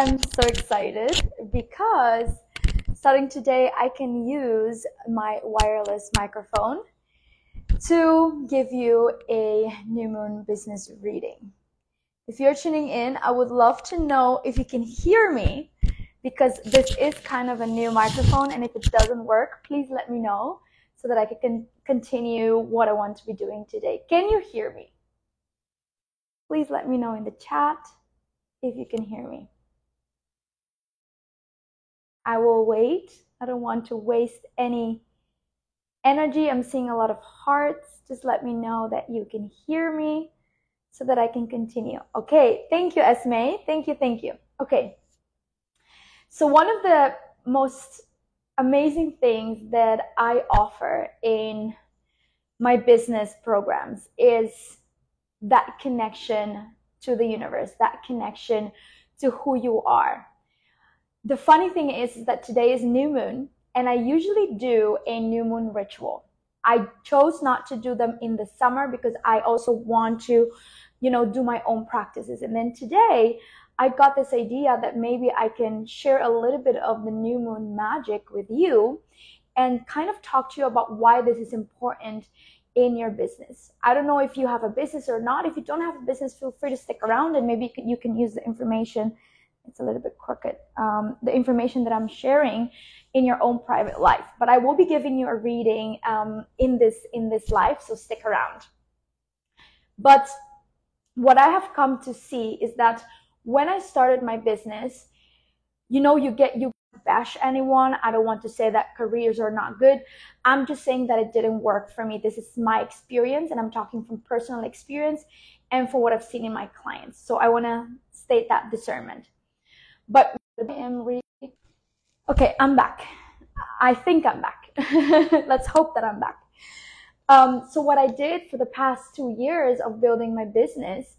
I'm so excited because starting today, I can use my wireless microphone to give you a new moon business reading. If you're tuning in, I would love to know if you can hear me because this is kind of a new microphone and if it doesn't work, please let me know so that I can continue what I want to be doing today. Can you hear me? Please let me know in the chat if you can hear me. I will wait. I don't want to waste any energy. I'm seeing a lot of hearts. Just let me know that you can hear me so that I can continue. Okay, thank you, Esme. Thank you, thank you. Okay. So, one of the most amazing things that I offer in my business programs is that connection to the universe, that connection to who you are the funny thing is, is that today is new moon and I usually do a new moon ritual. I chose not to do them in the summer because I also want to, you know, do my own practices. And then today I got this idea that maybe I can share a little bit of the new moon magic with you and kind of talk to you about why this is important in your business. I don't know if you have a business or not. If you don't have a business, feel free to stick around and maybe you can use the information it's a little bit crooked, um, the information that I'm sharing in your own private life. But I will be giving you a reading um, in this in this life, so stick around. But what I have come to see is that when I started my business, you know, you get you bash anyone. I don't want to say that careers are not good. I'm just saying that it didn't work for me. This is my experience, and I'm talking from personal experience and for what I've seen in my clients. So I want to state that discernment. But I am really okay. I'm back. I think I'm back. Let's hope that I'm back. Um, so what I did for the past two years of building my business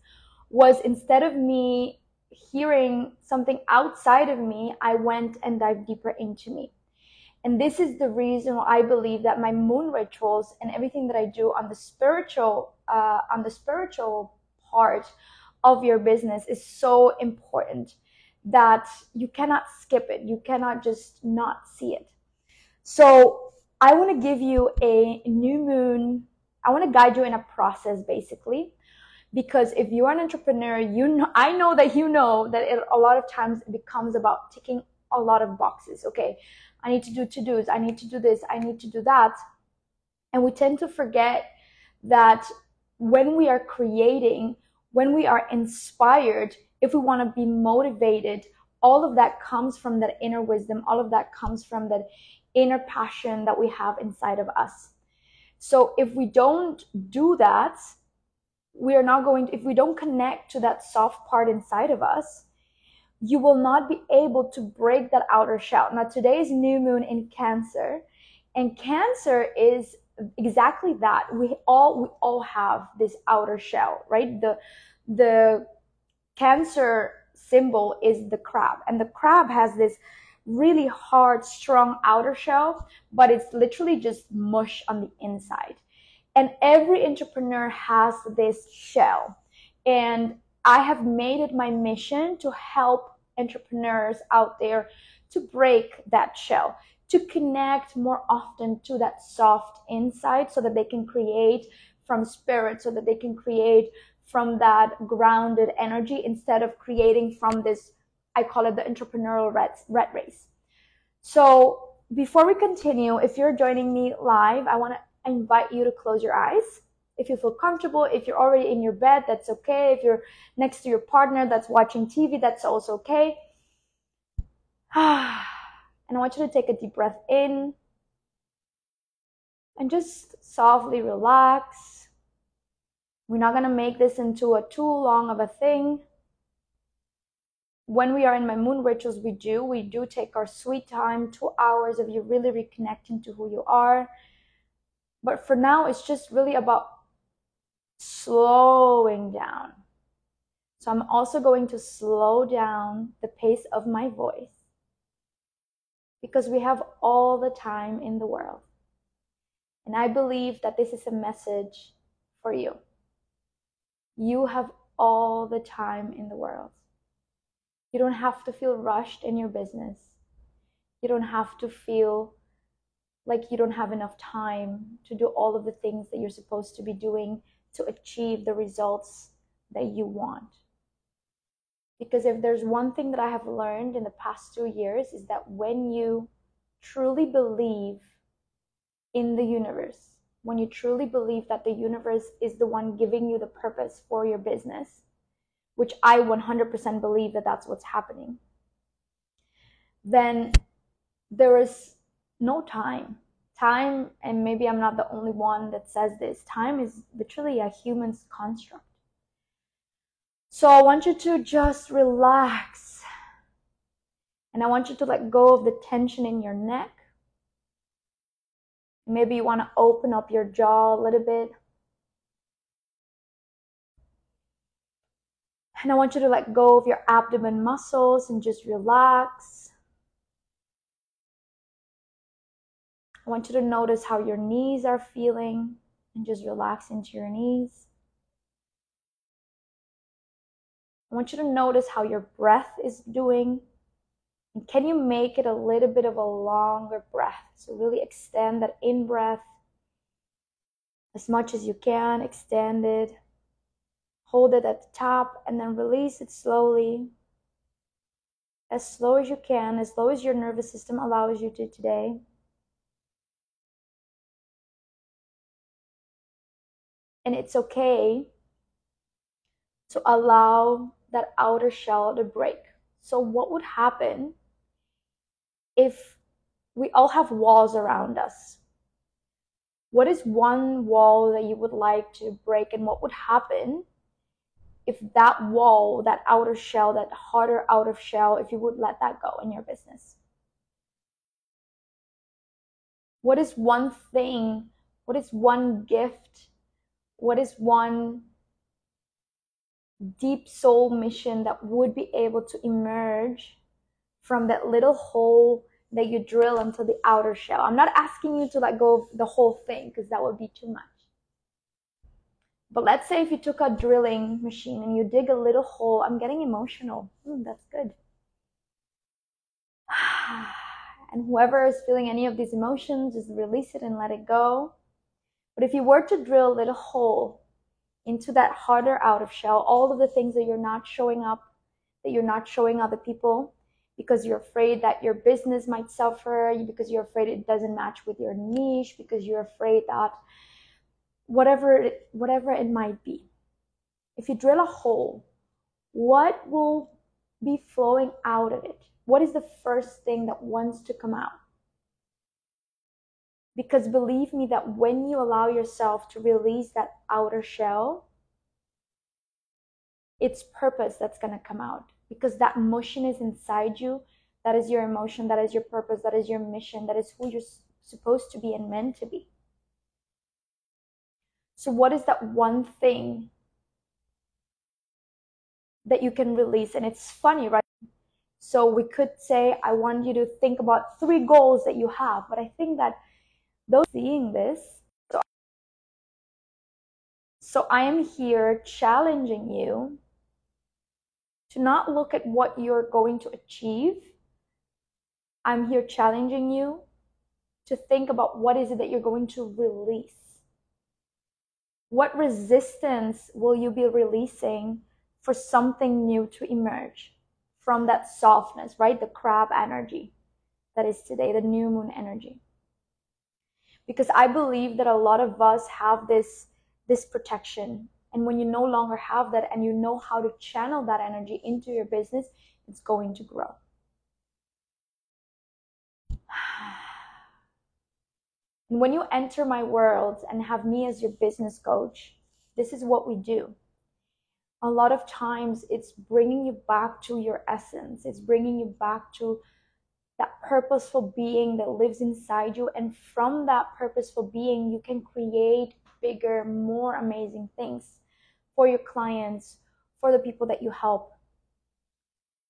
was instead of me hearing something outside of me, I went and dived deeper into me. And this is the reason why I believe that my moon rituals and everything that I do on the spiritual, uh, on the spiritual part of your business is so important that you cannot skip it. You cannot just not see it. So I want to give you a new moon. I want to guide you in a process basically. Because if you are an entrepreneur, you know, I know that you know that it, a lot of times it becomes about ticking a lot of boxes. Okay. I need to do to dos. I need to do this. I need to do that. And we tend to forget that when we are creating, when we are inspired, if we want to be motivated, all of that comes from that inner wisdom. All of that comes from that inner passion that we have inside of us. So if we don't do that, we are not going to, if we don't connect to that soft part inside of us, you will not be able to break that outer shell. Now, today is new moon in Cancer, and Cancer is exactly that. We all we all have this outer shell, right? The the cancer symbol is the crab and the crab has this really hard strong outer shell but it's literally just mush on the inside. And every entrepreneur has this shell. And i have made it my mission to help entrepreneurs out there to break that shell to connect more often to that soft inside so that they can create from spirit so that they can create from that grounded energy instead of creating from this, I call it the entrepreneurial red, rat race. So before we continue, if you're joining me live, I want to invite you to close your eyes. If you feel comfortable, if you're already in your bed, that's okay. If you're next to your partner that's watching TV, that's also okay. And I want you to take a deep breath in and just softly relax we're not going to make this into a too long of a thing. When we are in my moon rituals, we do. We do take our sweet time, two hours of you really reconnecting to who you are. But for now, it's just really about slowing down. So I'm also going to slow down the pace of my voice because we have all the time in the world. And I believe that this is a message for you. You have all the time in the world. You don't have to feel rushed in your business. You don't have to feel like you don't have enough time to do all of the things that you're supposed to be doing to achieve the results that you want. Because if there's one thing that I have learned in the past two years is that when you truly believe in the universe, when you truly believe that the universe is the one giving you the purpose for your business, which I 100% believe that that's what's happening, then there is no time. Time, and maybe I'm not the only one that says this, time is literally a human's construct. So I want you to just relax. And I want you to let go of the tension in your neck. Maybe you want to open up your jaw a little bit. And I want you to let go of your abdomen muscles and just relax. I want you to notice how your knees are feeling and just relax into your knees. I want you to notice how your breath is doing. Can you make it a little bit of a longer breath? So, really extend that in breath as much as you can. Extend it. Hold it at the top and then release it slowly. As slow as you can, as slow as your nervous system allows you to today. And it's okay to allow that outer shell to break. So, what would happen if we all have walls around us? What is one wall that you would like to break, and what would happen if that wall, that outer shell, that harder outer shell, if you would let that go in your business? What is one thing? What is one gift what is one deep soul mission that would be able to emerge from that little hole that you drill into the outer shell. I'm not asking you to let go of the whole thing because that would be too much. But let's say if you took a drilling machine and you dig a little hole, I'm getting emotional. Mm, that's good. And whoever is feeling any of these emotions, just release it and let it go. But if you were to drill a little hole into that harder outer shell, all of the things that you're not showing up, that you're not showing other people, because you're afraid that your business might suffer, because you're afraid it doesn't match with your niche, because you're afraid that whatever it, whatever it might be. If you drill a hole, what will be flowing out of it? What is the first thing that wants to come out? Because believe me that when you allow yourself to release that outer shell, it's purpose that's going to come out because that motion is inside you. That is your emotion, that is your purpose, that is your mission, that is who you're supposed to be and meant to be. So, what is that one thing that you can release? And it's funny, right? So, we could say, I want you to think about three goals that you have, but I think that those seeing this, so, I am here challenging you to not look at what you're going to achieve. I'm here challenging you to think about what is it that you're going to release. What resistance will you be releasing for something new to emerge from that softness, right? The crab energy that is today, the new moon energy because I believe that a lot of us have this this protection and when you no longer have that and you know how to channel that energy into your business it's going to grow. And when you enter my world and have me as your business coach this is what we do. A lot of times it's bringing you back to your essence. It's bringing you back to that purposeful being that lives inside you. And from that purposeful being, you can create bigger, more amazing things for your clients, for the people that you help.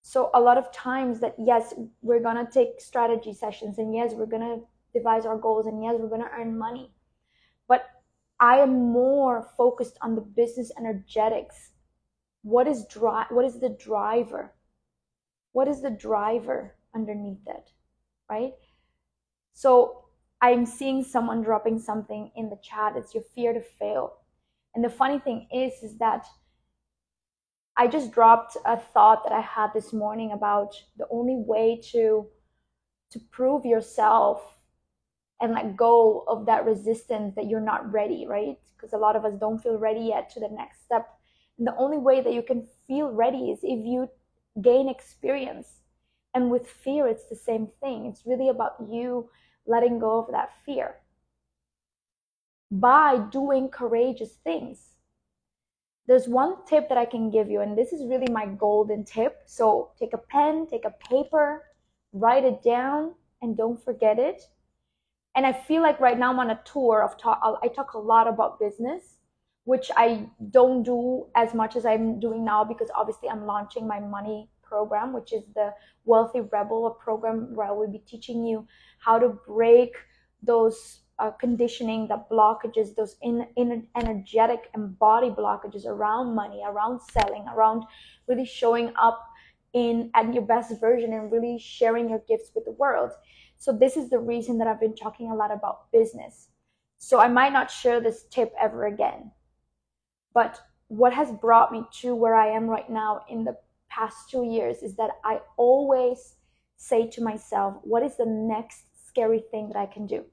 So, a lot of times, that yes, we're gonna take strategy sessions, and yes, we're gonna devise our goals, and yes, we're gonna earn money. But I am more focused on the business energetics. What is dri- What is the driver? What is the driver underneath it, right? So I'm seeing someone dropping something in the chat. It's your fear to fail. And the funny thing is, is that I just dropped a thought that I had this morning about the only way to to prove yourself and let go of that resistance that you're not ready, right? Because a lot of us don't feel ready yet to the next step. And the only way that you can feel ready is if you gain experience. And with fear, it's the same thing. It's really about you letting go of that fear by doing courageous things. There's one tip that I can give you, and this is really my golden tip. So take a pen, take a paper, write it down, and don't forget it and I feel like right now I'm on a tour of talk. Uh, I talk a lot about business, which I don't do as much as I'm doing now because obviously I'm launching my money program, which is the Wealthy Rebel, a program where I will be teaching you how to break those uh, conditioning, the blockages, those in, in energetic and body blockages around money, around selling, around really showing up in at your best version and really sharing your gifts with the world. So this is the reason that I've been talking a lot about business. So I might not share this tip ever again. But what has brought me to where I am right now in the past two years is that I always say to myself, what is the next scary thing that I can do?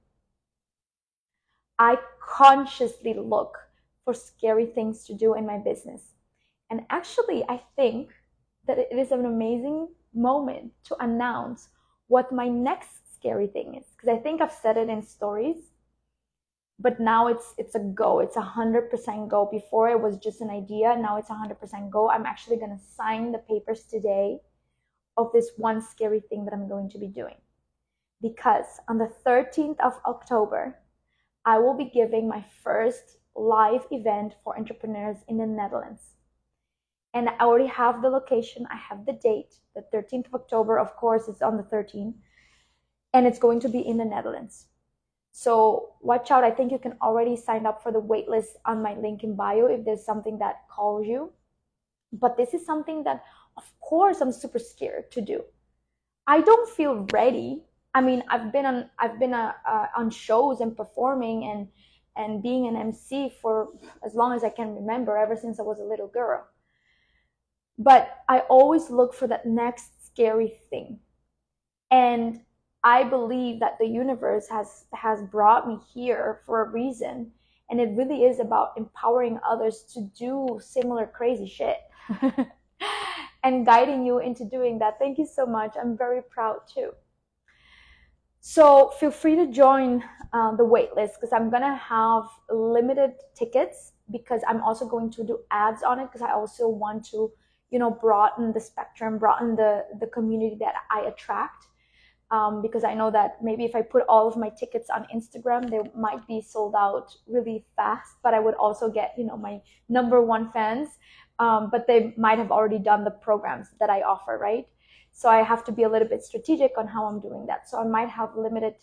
I consciously look for scary things to do in my business. And actually, I think that it is an amazing moment to announce what my next scary thing is because I think I've said it in stories, but now it's it's a go. It's a hundred percent go. Before it was just an idea. Now it's a hundred percent go. I'm actually gonna sign the papers today of this one scary thing that I'm going to be doing. Because on the 13th of October, I will be giving my first live event for entrepreneurs in the Netherlands. And I already have the location, I have the date, the 13th of October, of course, it's on the 13th and it's going to be in the Netherlands. So watch out. I think you can already sign up for the waitlist on my link in bio if there's something that calls you. But this is something that, of course, I'm super scared to do. I don't feel ready. I mean, I've been on I've been uh, uh, on shows and performing and and being an MC for as long as I can remember, ever since I was a little girl. But I always look for that next scary thing. And I believe that the universe has has brought me here for a reason and it really is about empowering others to do similar crazy shit and guiding you into doing that. Thank you so much. I'm very proud too. So feel free to join uh, the waitlist because I'm gonna have limited tickets because I'm also going to do ads on it because I also want to, you know, broaden the spectrum, broaden the the community that I attract um, because I know that maybe if I put all of my tickets on Instagram, they might be sold out really fast. But I would also get, you know, my number one fans, um, but they might have already done the programs that I offer, right? So I have to be a little bit strategic on how I'm doing that. So I might have limited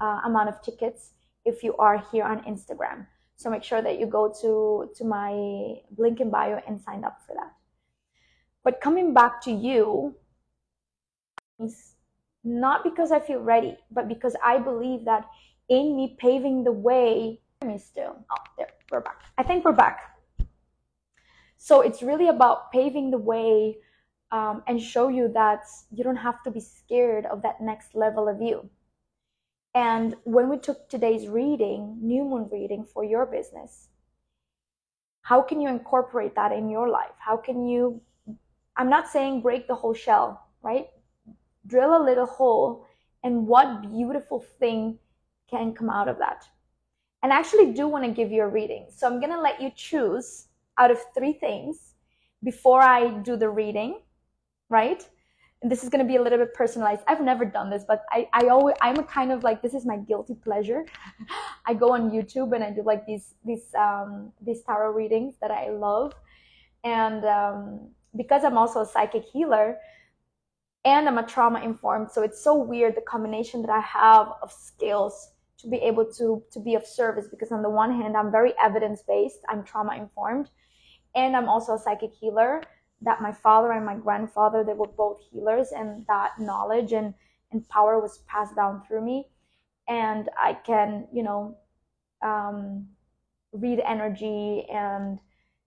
uh, amount of tickets if you are here on Instagram. So make sure that you go to to my link in bio and sign up for that. But coming back to you is not because I feel ready, but because I believe that in me paving the way, me still. Oh, there, we're back. I think we're back. So it's really about paving the way um, and show you that you don't have to be scared of that next level of you. And when we took today's reading, new moon reading for your business, how can you incorporate that in your life? How can you, I'm not saying break the whole shell, right? drill a little hole, and what beautiful thing can come out of that. And I actually do want to give you a reading. So I'm going to let you choose out of three things before I do the reading, right? And this is going to be a little bit personalized. I've never done this, but I, I always, I'm a kind of like, this is my guilty pleasure. I go on YouTube and I do like these, these, um, these tarot readings that I love. And, um, because I'm also a psychic healer, and I'm a trauma informed. So it's so weird the combination that I have of skills to be able to to be of service because on the one hand I'm very evidence based, I'm trauma informed, and I'm also a psychic healer. That my father and my grandfather they were both healers and that knowledge and and power was passed down through me. And i can you know um, read energy and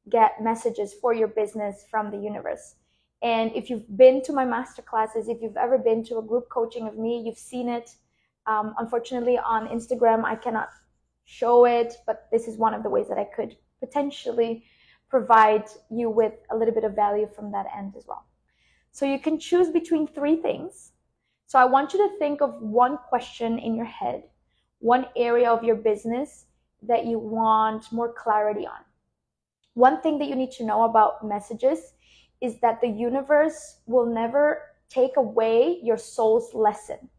get messages for your business from the universe. And if you've been to my master classes if you've ever been to a group coaching of me you've seen it. Um, unfortunately on instagram i cannot show it but this is one of the ways that i could potentially provide you with a little bit of value from that end as well. So you can choose between three things. So I want you to think of one question in your head, one area of your business that you want more clarity on. One thing that you need to know about messages is that the universe will never take away your soul's lesson.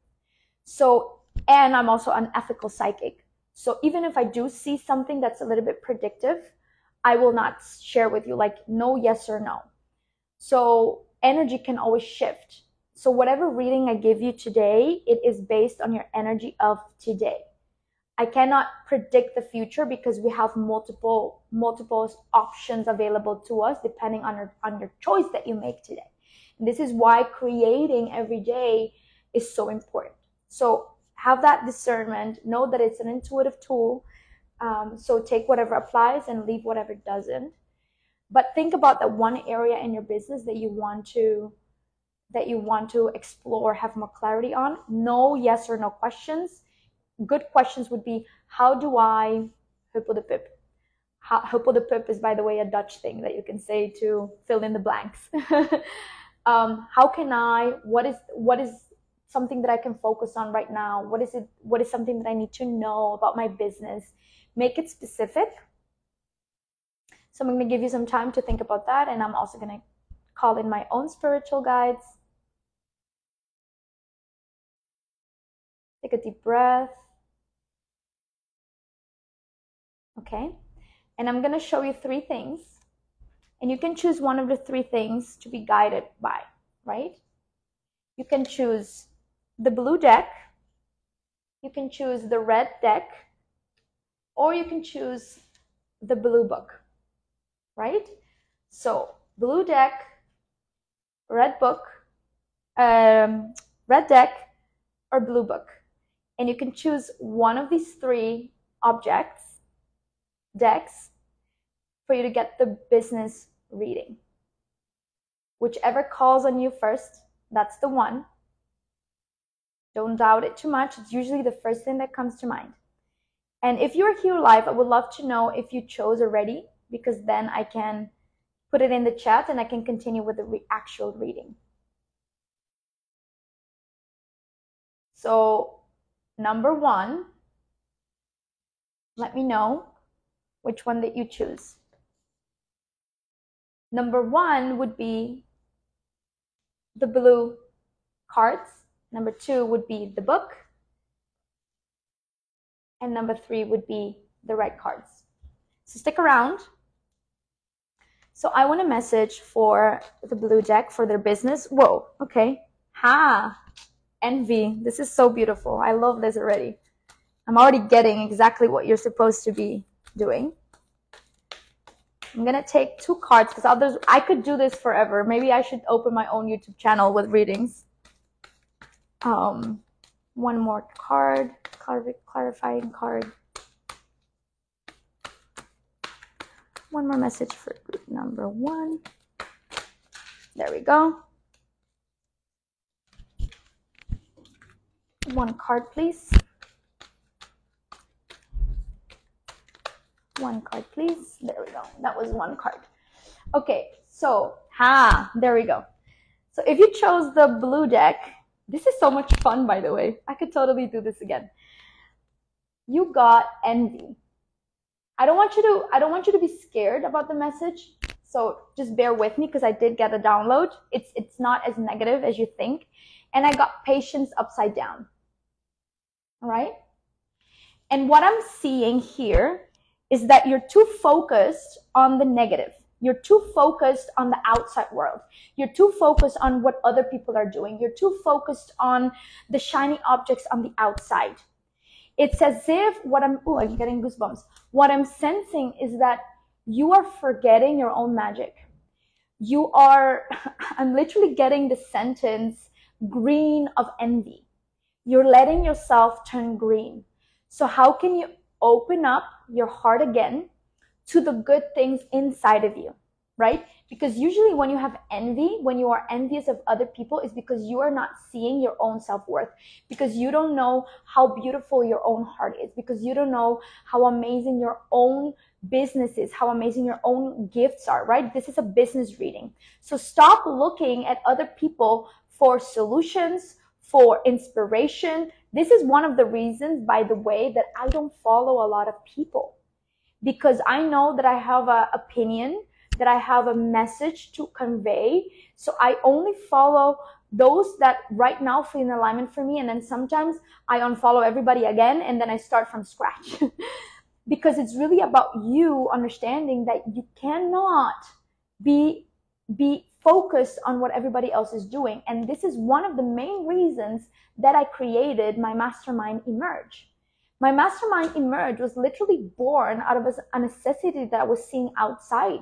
So, and I'm also an ethical psychic. So even if I do see something that's a little bit predictive, I will not share with you like no, yes, or no. So energy can always shift. So whatever reading I give you today, it is based on your energy of today. I cannot predict the future because we have multiple multiple options available to us depending on your on your choice that you make today. And this is why creating every day is so important. So have that discernment, know that it's an intuitive tool um, so take whatever applies and leave whatever doesn't. But think about that one area in your business that you want to that you want to explore, have more clarity on. No yes or no questions. Good questions would be how do I huppel de pip? Huppel de pip is, by the way, a Dutch thing that you can say to fill in the blanks. um, how can I? What is what is something that I can focus on right now? What is it? What is something that I need to know about my business? Make it specific. So I'm going to give you some time to think about that. And I'm also going to call in my own spiritual guides. Take a deep breath. Okay. And I'm going to show you three things. And you can choose one of the three things to be guided by, right? You can choose the blue deck. You can choose the red deck or you can choose the blue book, right? So blue deck, red book, um, red deck, or blue book. And you can choose one of these three objects, decks, for you to get the business reading. Whichever calls on you first, that's the one. Don't doubt it too much. It's usually the first thing that comes to mind. And if you're here live, I would love to know if you chose already, because then I can put it in the chat and I can continue with the re- actual reading. So, number one, let me know which one that you choose. Number one would be the blue cards. Number two would be the book and number three would be the red cards. So stick around. So I want a message for the blue deck for their business. Whoa, okay. Ha, envy. This is so beautiful. I love this already. I'm already getting exactly what you're supposed to be doing. I'm gonna take two cards because others I could do this forever. Maybe I should open my own YouTube channel with readings. Um, one more card clarifying card. One more message for group number one. There we go. One card, please. One card, please. There we go. That was one card. Okay, so, ha, there we go. So if you chose the blue deck, this is so much fun, by the way. I could totally do this again you got envy. I don't want you to I don't want you to be scared about the message. So just bear with me because I did get a download. It's it's not as negative as you think. And I got patience upside down. All right? And what I'm seeing here is that you're too focused on the negative. You're too focused on the outside world. You're too focused on what other people are doing. You're too focused on the shiny objects on the outside. It's as if what I'm, oh, I'm getting goosebumps. What I'm sensing is that you are forgetting your own magic. you are, I'm literally getting the sentence green of envy. You're letting yourself turn green. So how can you open up your heart again to the good things inside of you, right? Because usually when you have envy, when you are envious of other people, is because you are not seeing your own self-worth, because you don't know how beautiful your own heart is, because you don't know how amazing your own business is, how amazing your own gifts are, right? This is a business reading. So stop looking at other people for solutions, for inspiration. This is one of the reasons, by the way, that I don't follow a lot of people because I know that I have an opinion, that I have a message to convey. So I only follow those that right now feel in alignment for me. And then sometimes I unfollow everybody again and then I start from scratch. because it's really about you understanding that you cannot be be focused on what everybody else is doing. And this is one of the main reasons that I created my mastermind Emerge my mastermind emerge was literally born out of a necessity that I was seeing outside.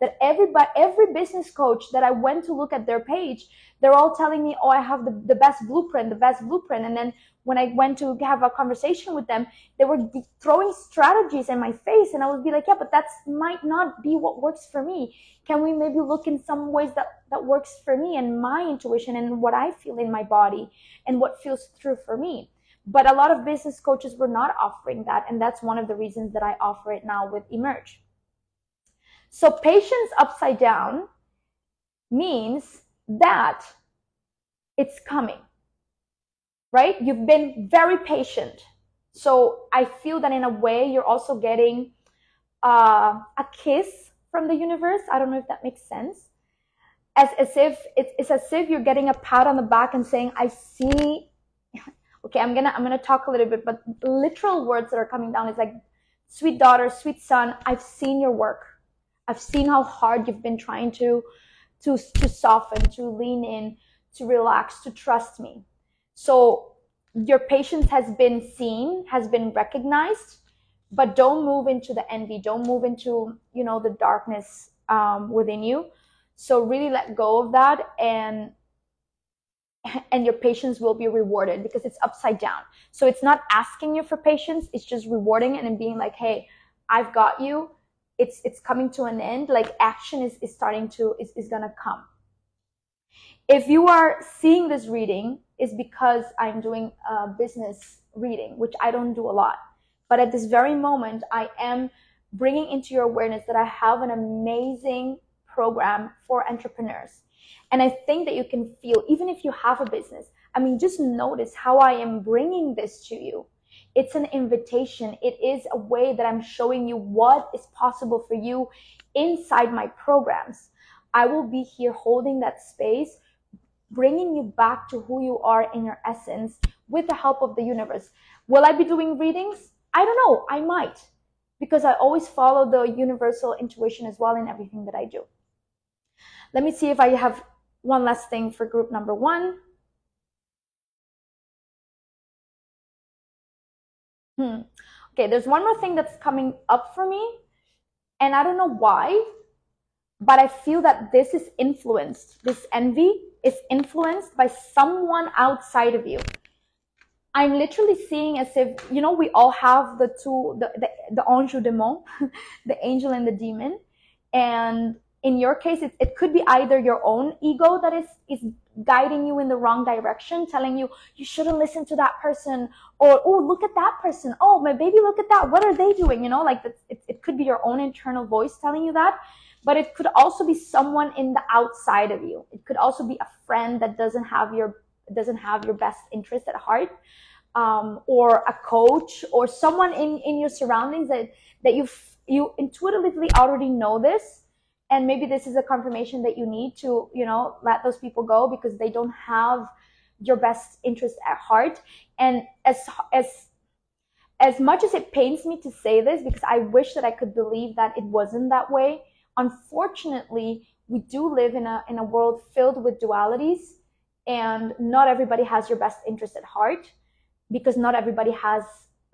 That everybody, every business coach that I went to look at their page, they're all telling me, "Oh, I have the, the best blueprint, the best blueprint." And then when I went to have a conversation with them, they were throwing strategies in my face, and I would be like, "Yeah, but that might not be what works for me. Can we maybe look in some ways that that works for me and my intuition and what I feel in my body and what feels true for me?" But a lot of business coaches were not offering that. And that's one of the reasons that I offer it now with Emerge. So patience upside down means that it's coming, right? You've been very patient. So I feel that in a way you're also getting uh, a kiss from the universe. I don't know if that makes sense. As, as if it's, it's as if you're getting a pat on the back and saying, I see okay i'm gonna i'm gonna talk a little bit but literal words that are coming down is like sweet daughter sweet son i've seen your work. I've seen how hard you've been trying to to to soften to lean in to relax to trust me. So your patience has been seen has been recognized but don't move into the envy. Don't move into you know the darkness um, within you. So really let go of that and and your patience will be rewarded because it's upside down. So it's not asking you for patience, it's just rewarding and being like, hey, I've got you. It's it's coming to an end. Like action is, is starting to is, is gonna come. If you are seeing this reading, is because I'm doing a business reading, which I don't do a lot. But at this very moment, I am bringing into your awareness that I have an amazing program for entrepreneurs and I think that you can feel, even if you have a business, I mean, just notice how I am bringing this to you. It's an invitation. It is a way that I'm showing you what is possible for you inside my programs. I will be here holding that space, bringing you back to who you are in your essence with the help of the universe. Will I be doing readings? I don't know. I might because I always follow the universal intuition as well in everything that I do. Let me see if I have one last thing for group number one. Hmm. Okay, there's one more thing that's coming up for me, and I don't know why, but I feel that this is influenced, this envy is influenced by someone outside of you. I'm literally seeing as if, you know, we all have the two, the, the, the ange ou démon, the angel and the demon. And in your case, it, it could be either your own ego that is, is guiding you in the wrong direction, telling you, you shouldn't listen to that person, or, oh, look at that person. Oh, my baby, look at that. What are they doing? You know, like it, it could be your own internal voice telling you that, but it could also be someone in the outside of you. It could also be a friend that doesn't have your, doesn't have your best interest at heart. Um, or a coach or someone in, in your surroundings that, that you, you intuitively already know this, and maybe this is a confirmation that you need to you know let those people go because they don't have your best interest at heart. And as as as much as it pains me to say this because i wish that i could believe that it wasn't that way unfortunately we do live in a in a world filled with dualities and not everybody has your best interest at heart because not everybody has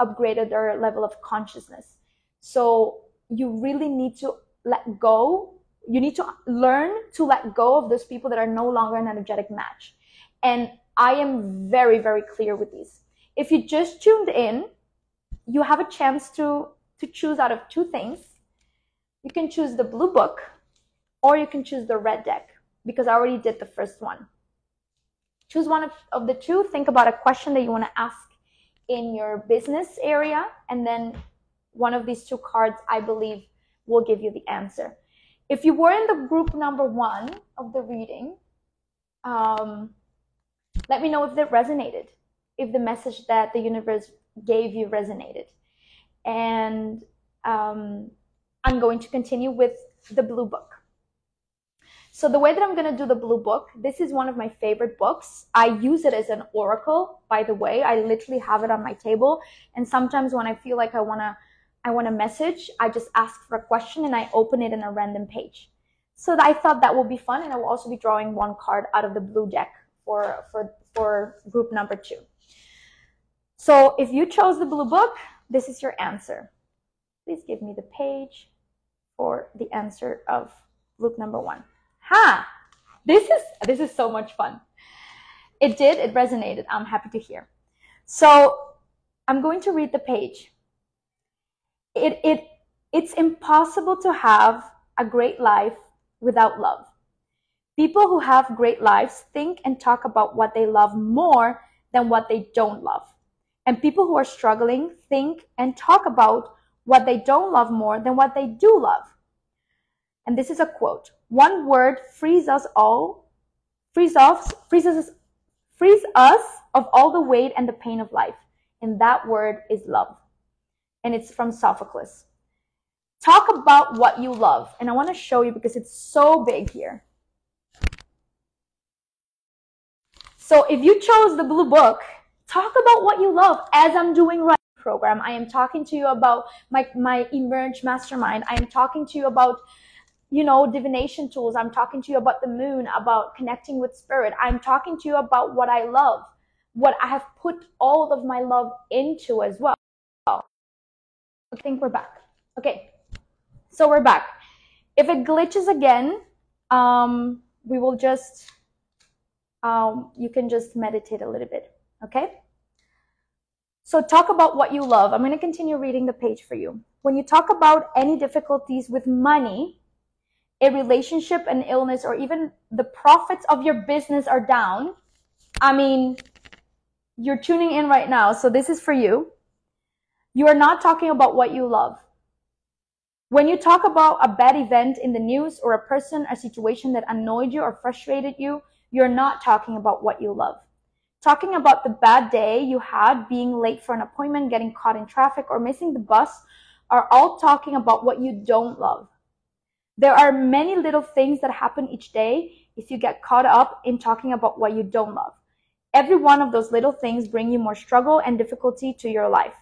upgraded their level of consciousness. So you really need to let go you need to learn to let go of those people that are no longer an energetic match. And I am very, very clear with these. If you just tuned in, you have a chance to, to choose out of two things. You can choose the blue book or you can choose the red deck because I already did the first one. Choose one of, of the two. Think about a question that you want to ask in your business area. And then one of these two cards, I believe, will give you the answer. If you were in the group number one of the reading, um, let me know if it resonated, if the message that the universe gave you resonated. And um, I'm going to continue with the blue book. So the way that I'm going to do the blue book, this is one of my favorite books. I use it as an oracle, by the way. I literally have it on my table. And sometimes when I feel like I want to I want a message, I just ask for a question and I open it in a random page. So I thought that would be fun and I will also be drawing one card out of the blue deck for for for group number 2. So if you chose the blue book, this is your answer. Please give me the page for the answer of group number 1. Ha! This is this is so much fun. It did, it resonated. I'm happy to hear. So I'm going to read the page. It it it's impossible to have a great life without love. People who have great lives think and talk about what they love more than what they don't love. And people who are struggling think and talk about what they don't love more than what they do love. And this is a quote. One word frees us all, frees us, frees us, frees us of all the weight and the pain of life. And that word is love. And it's from Sophocles. Talk about what you love. And I want to show you because it's so big here. So if you chose the blue book, talk about what you love as I'm doing right program. I am talking to you about my, my emerge mastermind. I am talking to you about you know, divination tools. I'm talking to you about the moon, about connecting with spirit. I'm talking to you about what I love, what I have put all of my love into as well. I think we're back. Okay. So we're back. If it glitches again, um, we will just, um, you can just meditate a little bit. Okay. So talk about what you love. I'm going to continue reading the page for you. When you talk about any difficulties with money, a relationship, an illness, or even the profits of your business are down, I mean, you're tuning in right now, so this is for you. You are not talking about what you love. When you talk about a bad event in the news or a person, a situation that annoyed you or frustrated you, you're not talking about what you love. Talking about the bad day you had, being late for an appointment, getting caught in traffic, or missing the bus are all talking about what you don't love. There are many little things that happen each day if you get caught up in talking about what you don't love. Every one of those little things bring you more struggle and difficulty to your life.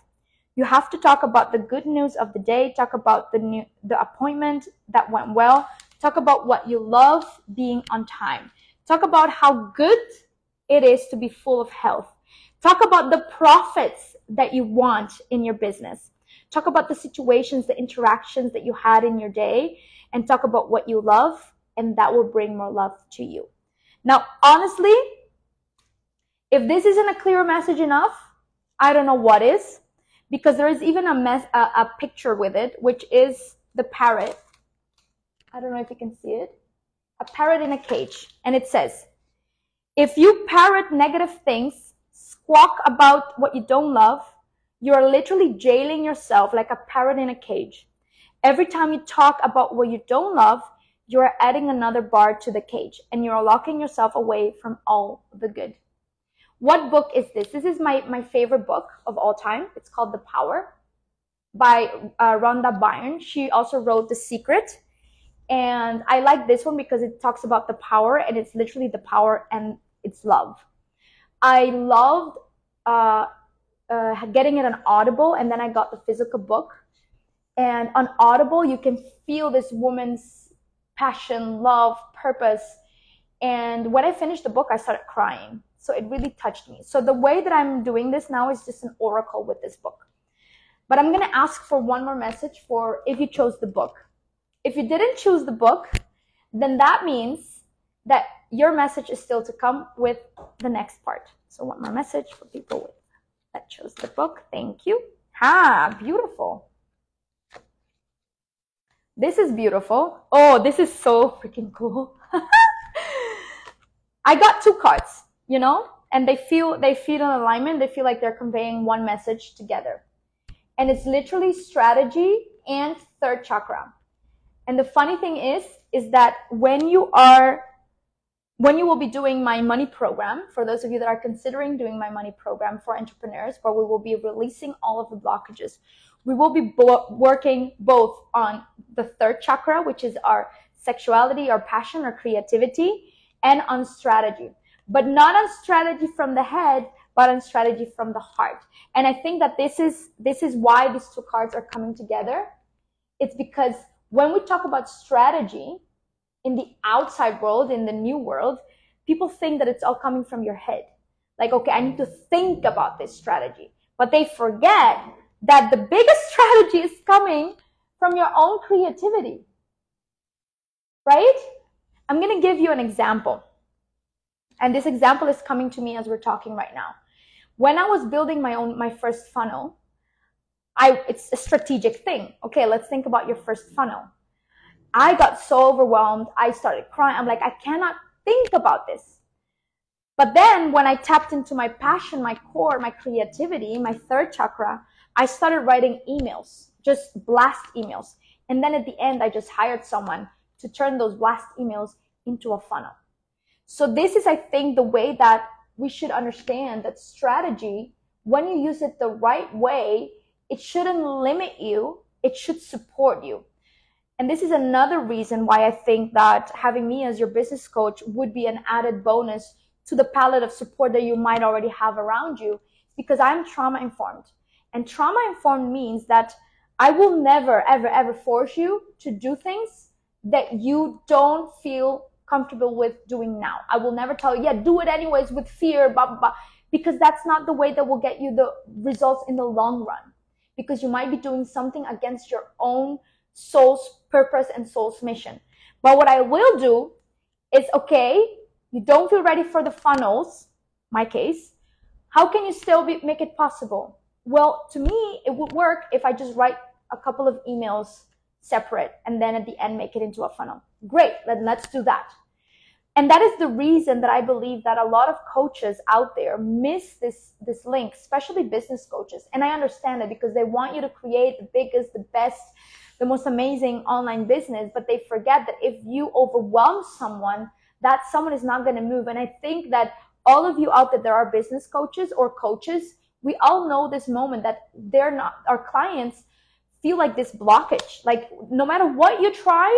You have to talk about the good news of the day, talk about the new, the appointment that went well, talk about what you love being on time. Talk about how good it is to be full of health. Talk about the profits that you want in your business. Talk about the situations, the interactions that you had in your day and talk about what you love, and that will bring more love to you. Now, honestly, if this isn't a clear message enough, I don't know what is, because there is even a, mess, a, a picture with it, which is the parrot. I don't know if you can see it. A parrot in a cage, and it says, if you parrot negative things, squawk about what you don't love, you're literally jailing yourself like a parrot in a cage. Every time you talk about what you don't love, you are adding another bar to the cage and you're locking yourself away from all the good. What book is this? This is my, my favorite book of all time. It's called The Power by uh, Rhonda Byrne. She also wrote The Secret. And I like this one because it talks about the power and it's literally the power and it's love. I loved uh, uh, getting it on Audible and then I got the physical book and on Audible, you can feel this woman's passion, love, purpose. And when I finished the book, I started crying. So it really touched me. So the way that I'm doing this now is just an oracle with this book. But I'm going to ask for one more message for if you chose the book. If you didn't choose the book, then that means that your message is still to come with the next part. So one more message for people with, that chose the book. Thank you. Ah, beautiful. This is beautiful. Oh, this is so freaking cool. I got two cards, you know, and they feel they feel in alignment. They feel like they're conveying one message together. And it's literally strategy and third chakra. And the funny thing is, is that when you are when you will be doing my money program, for those of you that are considering doing my money program for entrepreneurs, where we will be releasing all of the blockages, we will be working both on the third chakra, which is our sexuality, our passion, our creativity, and on strategy. But not on strategy from the head, but on strategy from the heart. And I think that this is this is why these two cards are coming together. It's because when we talk about strategy, in the outside world, in the new world, people think that it's all coming from your head. Like, okay, I need to think about this strategy. But they forget that the biggest strategy is coming from your own creativity. Right? I'm going to give you an example. And this example is coming to me as we're talking right now. When I was building my own, my first funnel, I, it's a strategic thing. Okay, let's think about your first funnel. I got so overwhelmed. I started crying. I'm like, I cannot think about this. But then when I tapped into my passion, my core, my creativity, my third chakra, I started writing emails, just blast emails. And then at the end, I just hired someone to turn those blast emails into a funnel. So this is, I think, the way that we should understand that strategy, when you use it the right way, it shouldn't limit you. It should support you. And this is another reason why I think that having me as your business coach would be an added bonus to the palette of support that you might already have around you because I'm trauma informed. And trauma informed means that I will never, ever, ever force you to do things that you don't feel comfortable with doing now. I will never tell you, yeah, do it anyways with fear, blah, blah, blah, because that's not the way that will get you the results in the long run. Because you might be doing something against your own soul's purpose and soul's mission. But what I will do is okay, you don't feel ready for the funnels, my case. How can you still be, make it possible? Well, to me, it would work if I just write a couple of emails separate and then at the end make it into a funnel. Great, then let's do that. And that is the reason that I believe that a lot of coaches out there miss this, this link, especially business coaches. And I understand it because they want you to create the biggest, the best, the most amazing online business, but they forget that if you overwhelm someone, that someone is not going to move. And I think that all of you out there, there are business coaches or coaches. We all know this moment that they're not, our clients feel like this blockage. Like no matter what you try,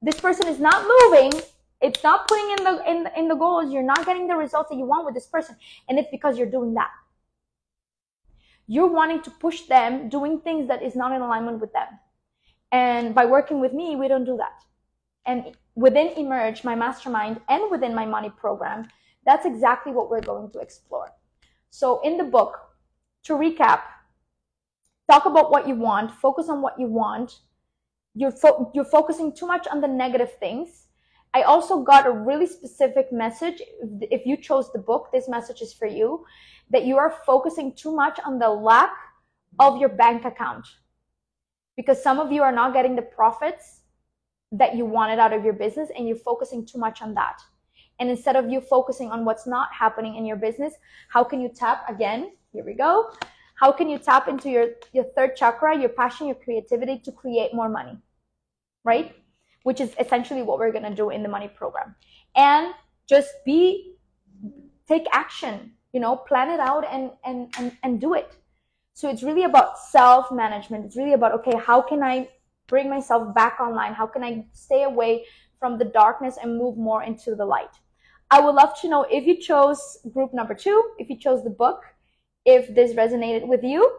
this person is not moving. It's not putting in the, in, in the goals. You're not getting the results that you want with this person. And it's because you're doing that. You're wanting to push them doing things that is not in alignment with them. And by working with me, we don't do that. And within Emerge, my mastermind, and within my money program, that's exactly what we're going to explore. So in the book, to recap, talk about what you want, focus on what you want. You're, fo- you're focusing too much on the negative things. I also got a really specific message. If you chose the book, this message is for you that you are focusing too much on the lack of your bank account because some of you are not getting the profits that you wanted out of your business and you're focusing too much on that. And instead of you focusing on what's not happening in your business, how can you tap again? Here we go. How can you tap into your, your third chakra, your passion, your creativity to create more money? Right? Which is essentially what we're to do in the money program. And just be, take action, you know, plan it out and, and, and, and do it. So it's really about self management. It's really about, okay, how can I bring myself back online? How can I stay away from the darkness and move more into the light? I would love to know if you chose group number two, if you chose the book, if this resonated with you,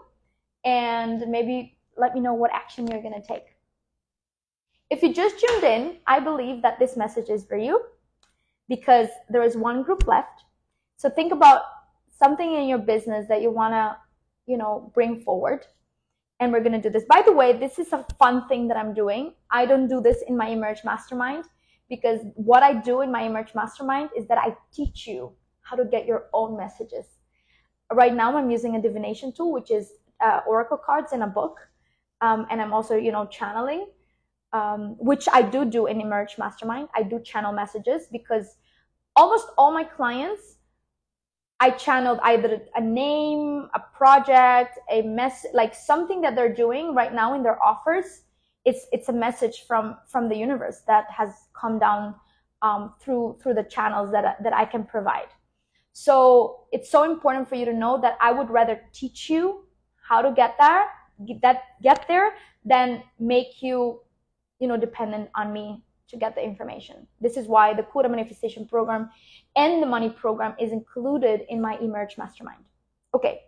and maybe let me know what action you're going to take. If you just tuned in, I believe that this message is for you because there is one group left. So think about something in your business that you want to you know, bring forward. And we're going to do this. By the way, this is a fun thing that I'm doing. I don't do this in my Emerge Mastermind because what I do in my Emerge Mastermind is that I teach you how to get your own messages. Right now, I'm using a divination tool, which is uh, oracle cards in a book, um, and I'm also, you know, channeling, um, which I do do in Emerge Mastermind. I do channel messages because almost all my clients, I channeled either a name, a project, a mess, like something that they're doing right now in their offers it's it's a message from from the universe that has come down um, through through the channels that that I can provide. So it's so important for you to know that I would rather teach you how to get there, get that get there, than make you, you know, dependent on me to get the information. This is why the Kura Manifestation Program and the Money Program is included in my Emerge Mastermind. Okay,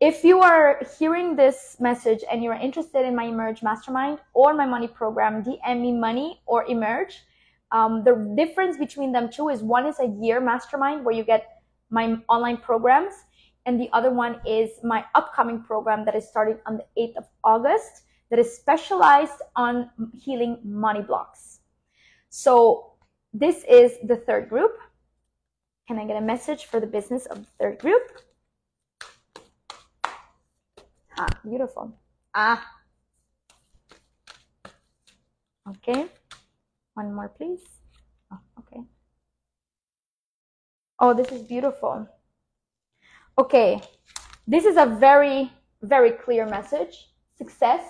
if you are hearing this message and you're interested in my Emerge Mastermind or my money program, DM me money or Emerge. Um, the difference between them two is one is a year mastermind where you get my online programs, and the other one is my upcoming program that is starting on the 8th of August that is specialized on healing money blocks. So this is the third group. Can I get a message for the business of the third group? Ah, beautiful. Ah. Okay. One more, please. Oh, okay. Oh, this is beautiful. Okay. This is a very, very clear message. Success,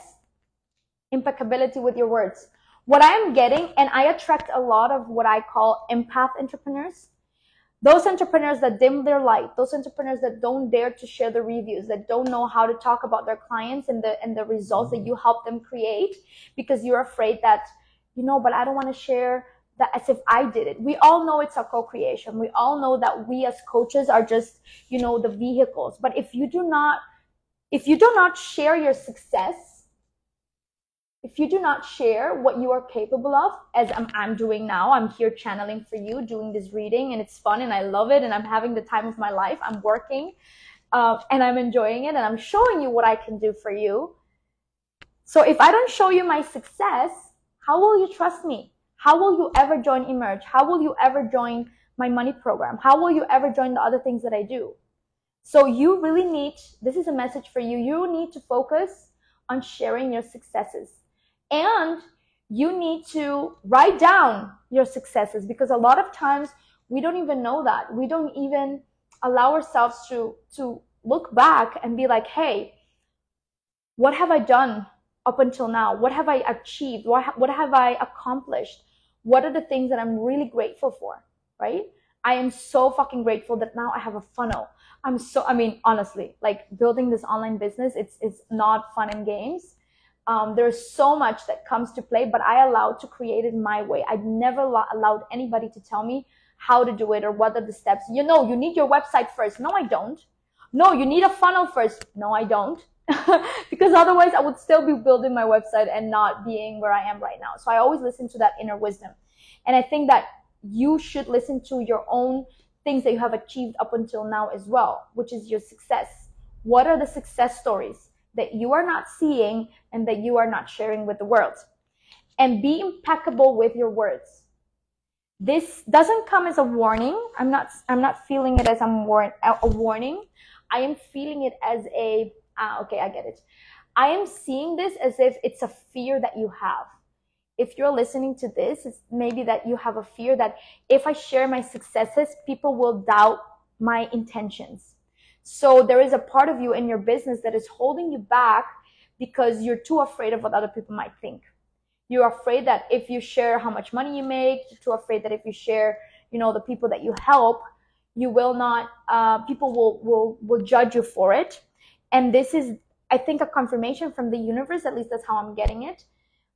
impeccability with your words. What I am getting, and I attract a lot of what I call empath entrepreneurs those entrepreneurs that dim their light those entrepreneurs that don't dare to share the reviews that don't know how to talk about their clients and the and the results that mm-hmm. you help them create because you're afraid that you know but i don't want to share that as if i did it we all know it's a co-creation we all know that we as coaches are just you know the vehicles but if you do not if you do not share your success if you do not share what you are capable of, as I'm, I'm, doing now, I'm here channeling for you, doing this reading, and it's fun and I love it, and I'm having the time of my life. I'm working uh, and I'm enjoying it, and I'm showing you what I can do for you. So if I don't show you my success, how will you trust me? How will you ever join Emerge? How will you ever join my money program? How will you ever join the other things that I do? So you really need, this is a message for you. You need to focus on sharing your successes and you need to write down your successes because a lot of times we don't even know that. We don't even allow ourselves to, to look back and be like, hey, what have I done up until now? What have I achieved? What, what have I accomplished? What are the things that I'm really grateful for? Right? I am so fucking grateful that now I have a funnel. I'm so, I mean, honestly, like building this online business, it's, it's not fun and games um, there's so much that comes to play, but I allowed to create it my way. I never allowed anybody to tell me how to do it or what are the steps. You know, you need your website first. No, I don't. No, you need a funnel first. No, I don't. because otherwise I would still be building my website and not being where I am right now. So I always listen to that inner wisdom. And I think that you should listen to your own things that you have achieved up until now as well, which is your success. What are the success stories? that you are not seeing and that you are not sharing with the world. And be impeccable with your words. This doesn't come as a warning. I'm not, I'm not feeling it as war- a warning. I am feeling it as a, ah, okay, I get it. I am seeing this as if it's a fear that you have. If you're listening to this, it's maybe that you have a fear that if I share my successes, people will doubt my intentions so there is a part of you in your business that is holding you back because you're too afraid of what other people might think. You're afraid that if you share how much money you make, you're too afraid that if you share, you know, the people that you help, you will not, uh, people will, will, will judge you for it. And this is, I think, a confirmation from the universe, at least that's how I'm getting it,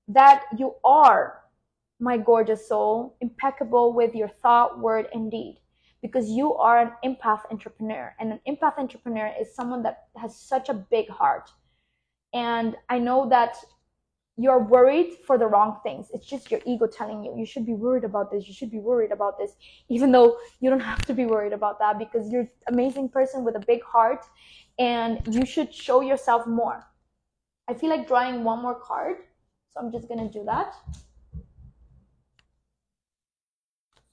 that you are, my gorgeous soul, impeccable with your thought, word, and deed. Because you are an empath entrepreneur and an empath entrepreneur is someone that has such a big heart. And i know that you're worried for the wrong things it's just your ego telling you you should be worried about this you should be worried about this even though you don't have to be worried about that because you're an amazing person with a big heart and you should show yourself more i feel like drawing one more card so i'm just to do that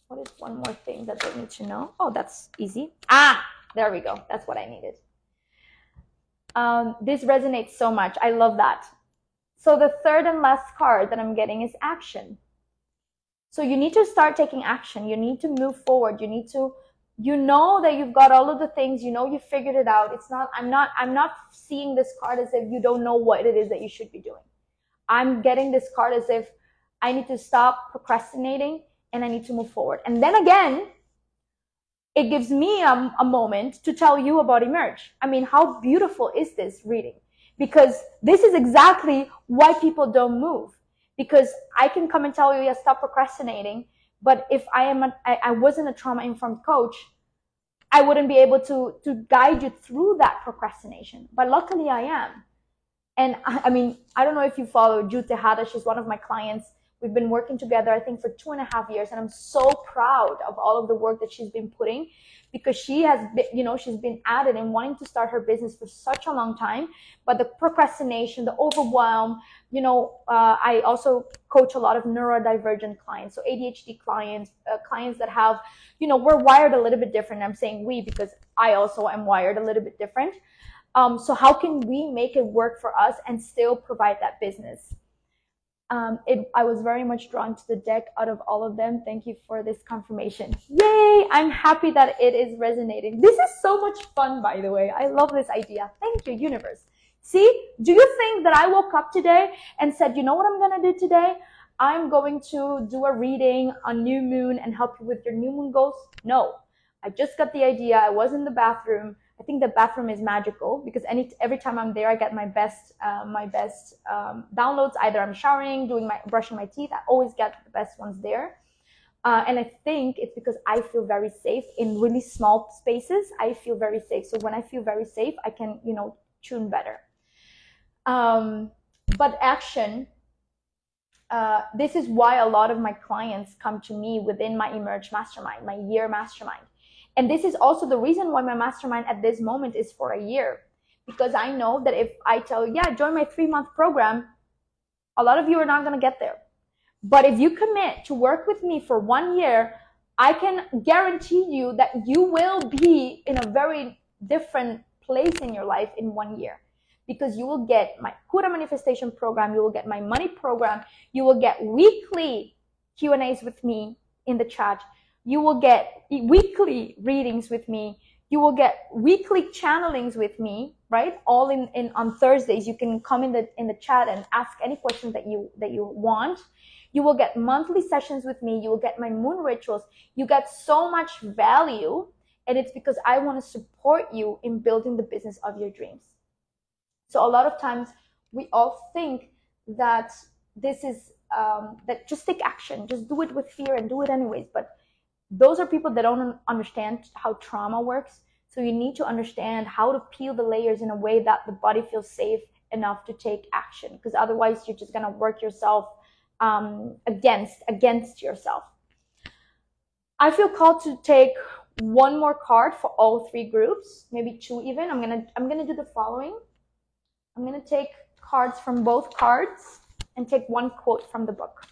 what is one more thing that they need to know? Oh, that's easy. Ah, there we go. That's what I needed. Um, this resonates so much. I love that. So the third and last card that I'm getting is action. So you need to start taking action. You need to move forward. You need to, you know that you've got all of the things, you know you figured it out. It's not, I'm not, I'm not seeing this card as if you don't know what it is that you should be doing. I'm getting this card as if I need to stop procrastinating and I need to move forward. And then again, it gives me a, a moment to tell you about Emerge. I mean, how beautiful is this reading? Because this is exactly why people don't move. Because I can come and tell you, yeah, stop procrastinating. But if I am, I, wasn't a trauma informed coach, I wouldn't be able to, to guide you through that procrastination. But luckily I am. And I, I mean, I don't know if you follow Jute Tejada. She's one of my clients We've been working together, I think, for two and a half years, and I'm so proud of all of the work that she's been putting because she has been, you know, she's been at it and wanting to start her business for such a long time. But the procrastination, the overwhelm, you know, uh, I also coach a lot of neurodivergent clients, so ADHD clients, uh, clients that have, you know, we're wired a little bit different. I'm saying we because I also am wired a little bit different. Um, so how can we make it work for us and still provide that business? Um, it, I was very much drawn to the deck out of all of them. Thank you for this confirmation. Yay! I'm happy that it is resonating. This is so much fun, by the way. I love this idea. Thank you, universe. See, do you think that I woke up today and said, you know what I'm going to do today? I'm going to do a reading on new moon and help you with your new moon goals? No. I just got the idea. I was in the bathroom. I think the bathroom is magical because any every time I'm there, I get my best uh, my best um, downloads. Either I'm showering, doing my brushing my teeth. I always get the best ones there. Uh, and I think it's because I feel very safe in really small spaces. I feel very safe. So when I feel very safe, I can you know tune better. Um, but action. Uh, this is why a lot of my clients come to me within my Emerge Mastermind, my year mastermind and this is also the reason why my mastermind at this moment is for a year. Because I know that if I tell, yeah, join my three month program, a lot of you are not going to get there. But if you commit to work with me for one year, I can guarantee you that you will be in a very different place in your life in one year because you will get my Kura manifestation program, you will get my money program, you will get weekly Q&As with me in the chat you will get weekly readings with me. You will get weekly channelings with me, right? All in, in on Thursdays. You can come in the in the chat and ask any questions that you that you want. You will get monthly sessions with me. You will get my moon rituals. You get so much value. And it's because I want to support you in building the business of your dreams. So a lot of times we all think that this is um, that just take action, just do it with fear and do it anyways. But those are people that don't understand how trauma works. So you need to understand how to peel the layers in a way that the body feels safe enough to take action. Because otherwise, you're just gonna work yourself um, against against yourself. I feel called to take one more card for all three groups, maybe two even. I'm gonna I'm gonna do the following. I'm gonna take cards from both cards and take one quote from the book.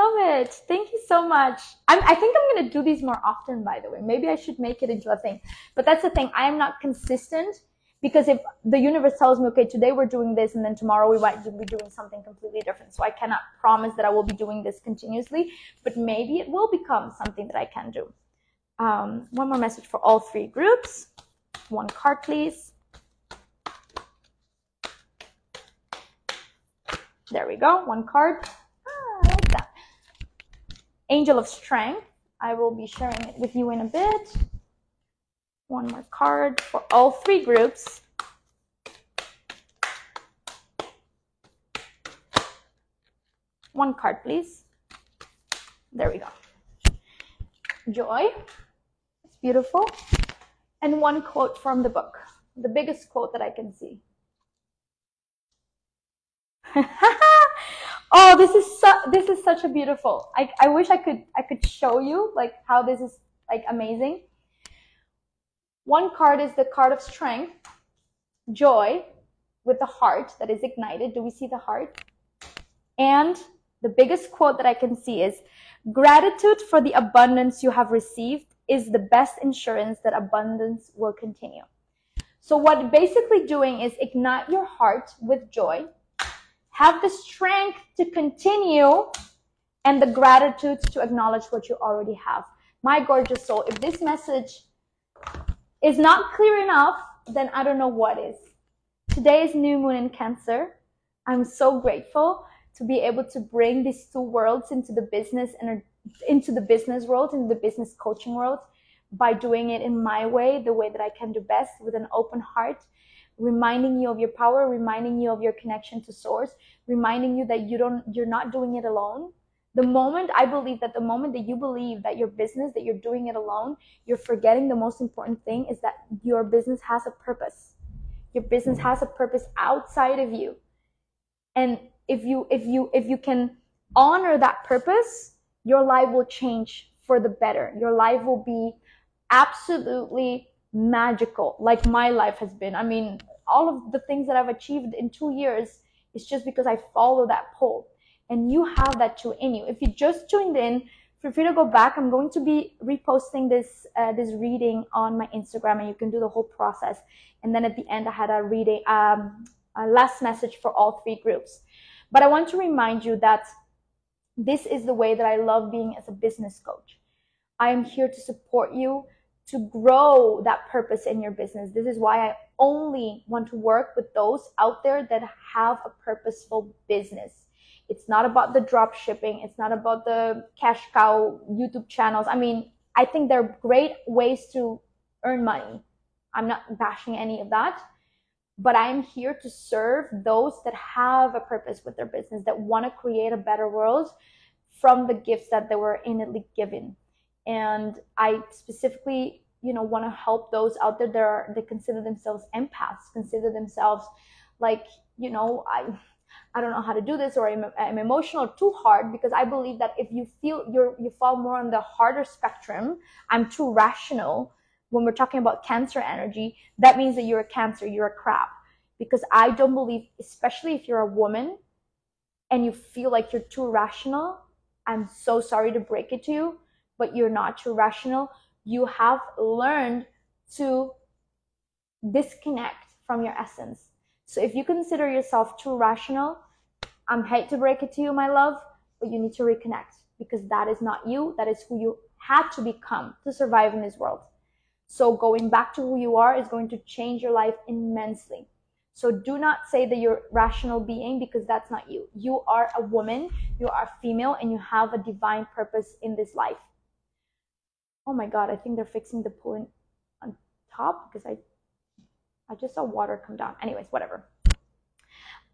Love it. Thank you so much. I'm, I think I'm going to do these more often, by the way. Maybe I should make it into a thing. But that's the thing. I am not consistent because if the universe tells me, okay, today we're doing this and then tomorrow we might be doing something completely different. So I cannot promise that I will be doing this continuously, but maybe it will become something that I can do. Um, one more message for all three groups. One card, please. There we go. One card. Angel of Strength. I will be sharing it with you in a bit. One more card for all three groups. One card, please. There we go. Joy. It's beautiful. And one quote from the book. The biggest quote that I can see. oh this is su- this is such a beautiful I, I wish i could i could show you like how this is like amazing. One card is the card of strength joy with the heart that is ignited. Do we see the heart? And The biggest quote that I can see is gratitude for the abundance you have received is the best insurance that abundance will continue. So what basically doing is ignite your heart with joy, have the strength to continue and the gratitude to acknowledge what you already have. My gorgeous soul, if this message is not clear enough, then I don't know what is. Today is new moon in Cancer. I'm so grateful to be able to bring these two worlds into the business and into the business world, into the business coaching world by doing it in my way, the way that I can do best with an open heart, reminding you of your power, reminding you of your connection to source, reminding you that you don't, you're not doing it alone. The moment I believe that the moment that you believe that your business, that you're doing it alone, you're forgetting the most important thing is that your business has a purpose. Your business has a purpose outside of you. And if you, if you, if you can honor that purpose, your life will change for the better. Your life will be absolutely magical, like my life has been. I mean, all of the things that I've achieved in two years is just because I follow that pull. And you have that too in you. If you just tuned in, feel free to go back. I'm going to be reposting this uh, this reading on my Instagram, and you can do the whole process. And then at the end, I had a reading, um, a last message for all three groups. But I want to remind you that this is the way that I love being as a business coach. I am here to support you to grow that purpose in your business. This is why I only want to work with those out there that have a purposeful business. It's not about the drop shipping. It's not about the cash cow YouTube channels. I mean, I think they're great ways to earn money. I'm not bashing any of that, but I'm here to serve those that have a purpose with their business, that want to create a better world from the gifts that they were innately given and I specifically, you know, want to help those out there that are consider themselves empaths, consider themselves like, you know, I I don't know how to do this or I'm, I'm emotional too hard because I believe that if you feel you're you fall more on the harder spectrum, I'm too rational. When we're talking about cancer energy, that means that you're a cancer, you're a crap. Because I don't believe, especially if you're a woman and you feel like you're too rational, I'm so sorry to break it to you, but you're not too rational, you have learned to disconnect from your essence. So if you consider yourself too rational, I'm hate to break it to you, my love, but you need to reconnect because that is not you. That is who you had to become to survive in this world. So going back to who you are is going to change your life immensely. So do not say that you're rational being because that's not you. You are a woman, you are female, and you have a divine purpose in this life oh my god, I think they're fixing the pool in, on top because I I just saw water come down. Anyways, whatever.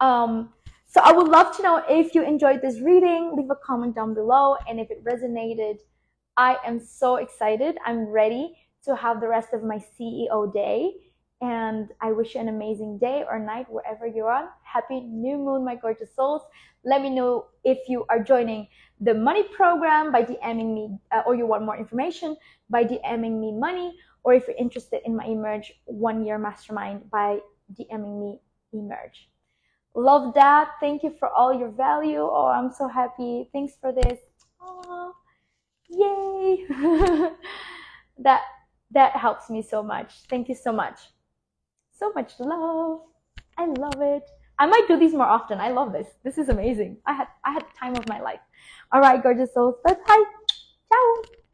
Um, so I would love to know if you enjoyed this reading. Leave a comment down below, and if it resonated, I am so excited. I'm ready to have the rest of my CEO day. And I wish you an amazing day or night wherever you're on. Happy new moon, my gorgeous souls. Let me know if you are joining the money program by DMing me, uh, or you want more information by DMing me money, or if you're interested in my Emerge one year mastermind by DMing me Emerge. Love that. Thank you for all your value. Oh, I'm so happy. Thanks for this. Oh, yay. that that helps me so much. Thank you so much. So much love. I love it. I might do these more often. I love this. This is amazing. I had I had time of my life. All right, gorgeous souls. Bye bye. Ciao.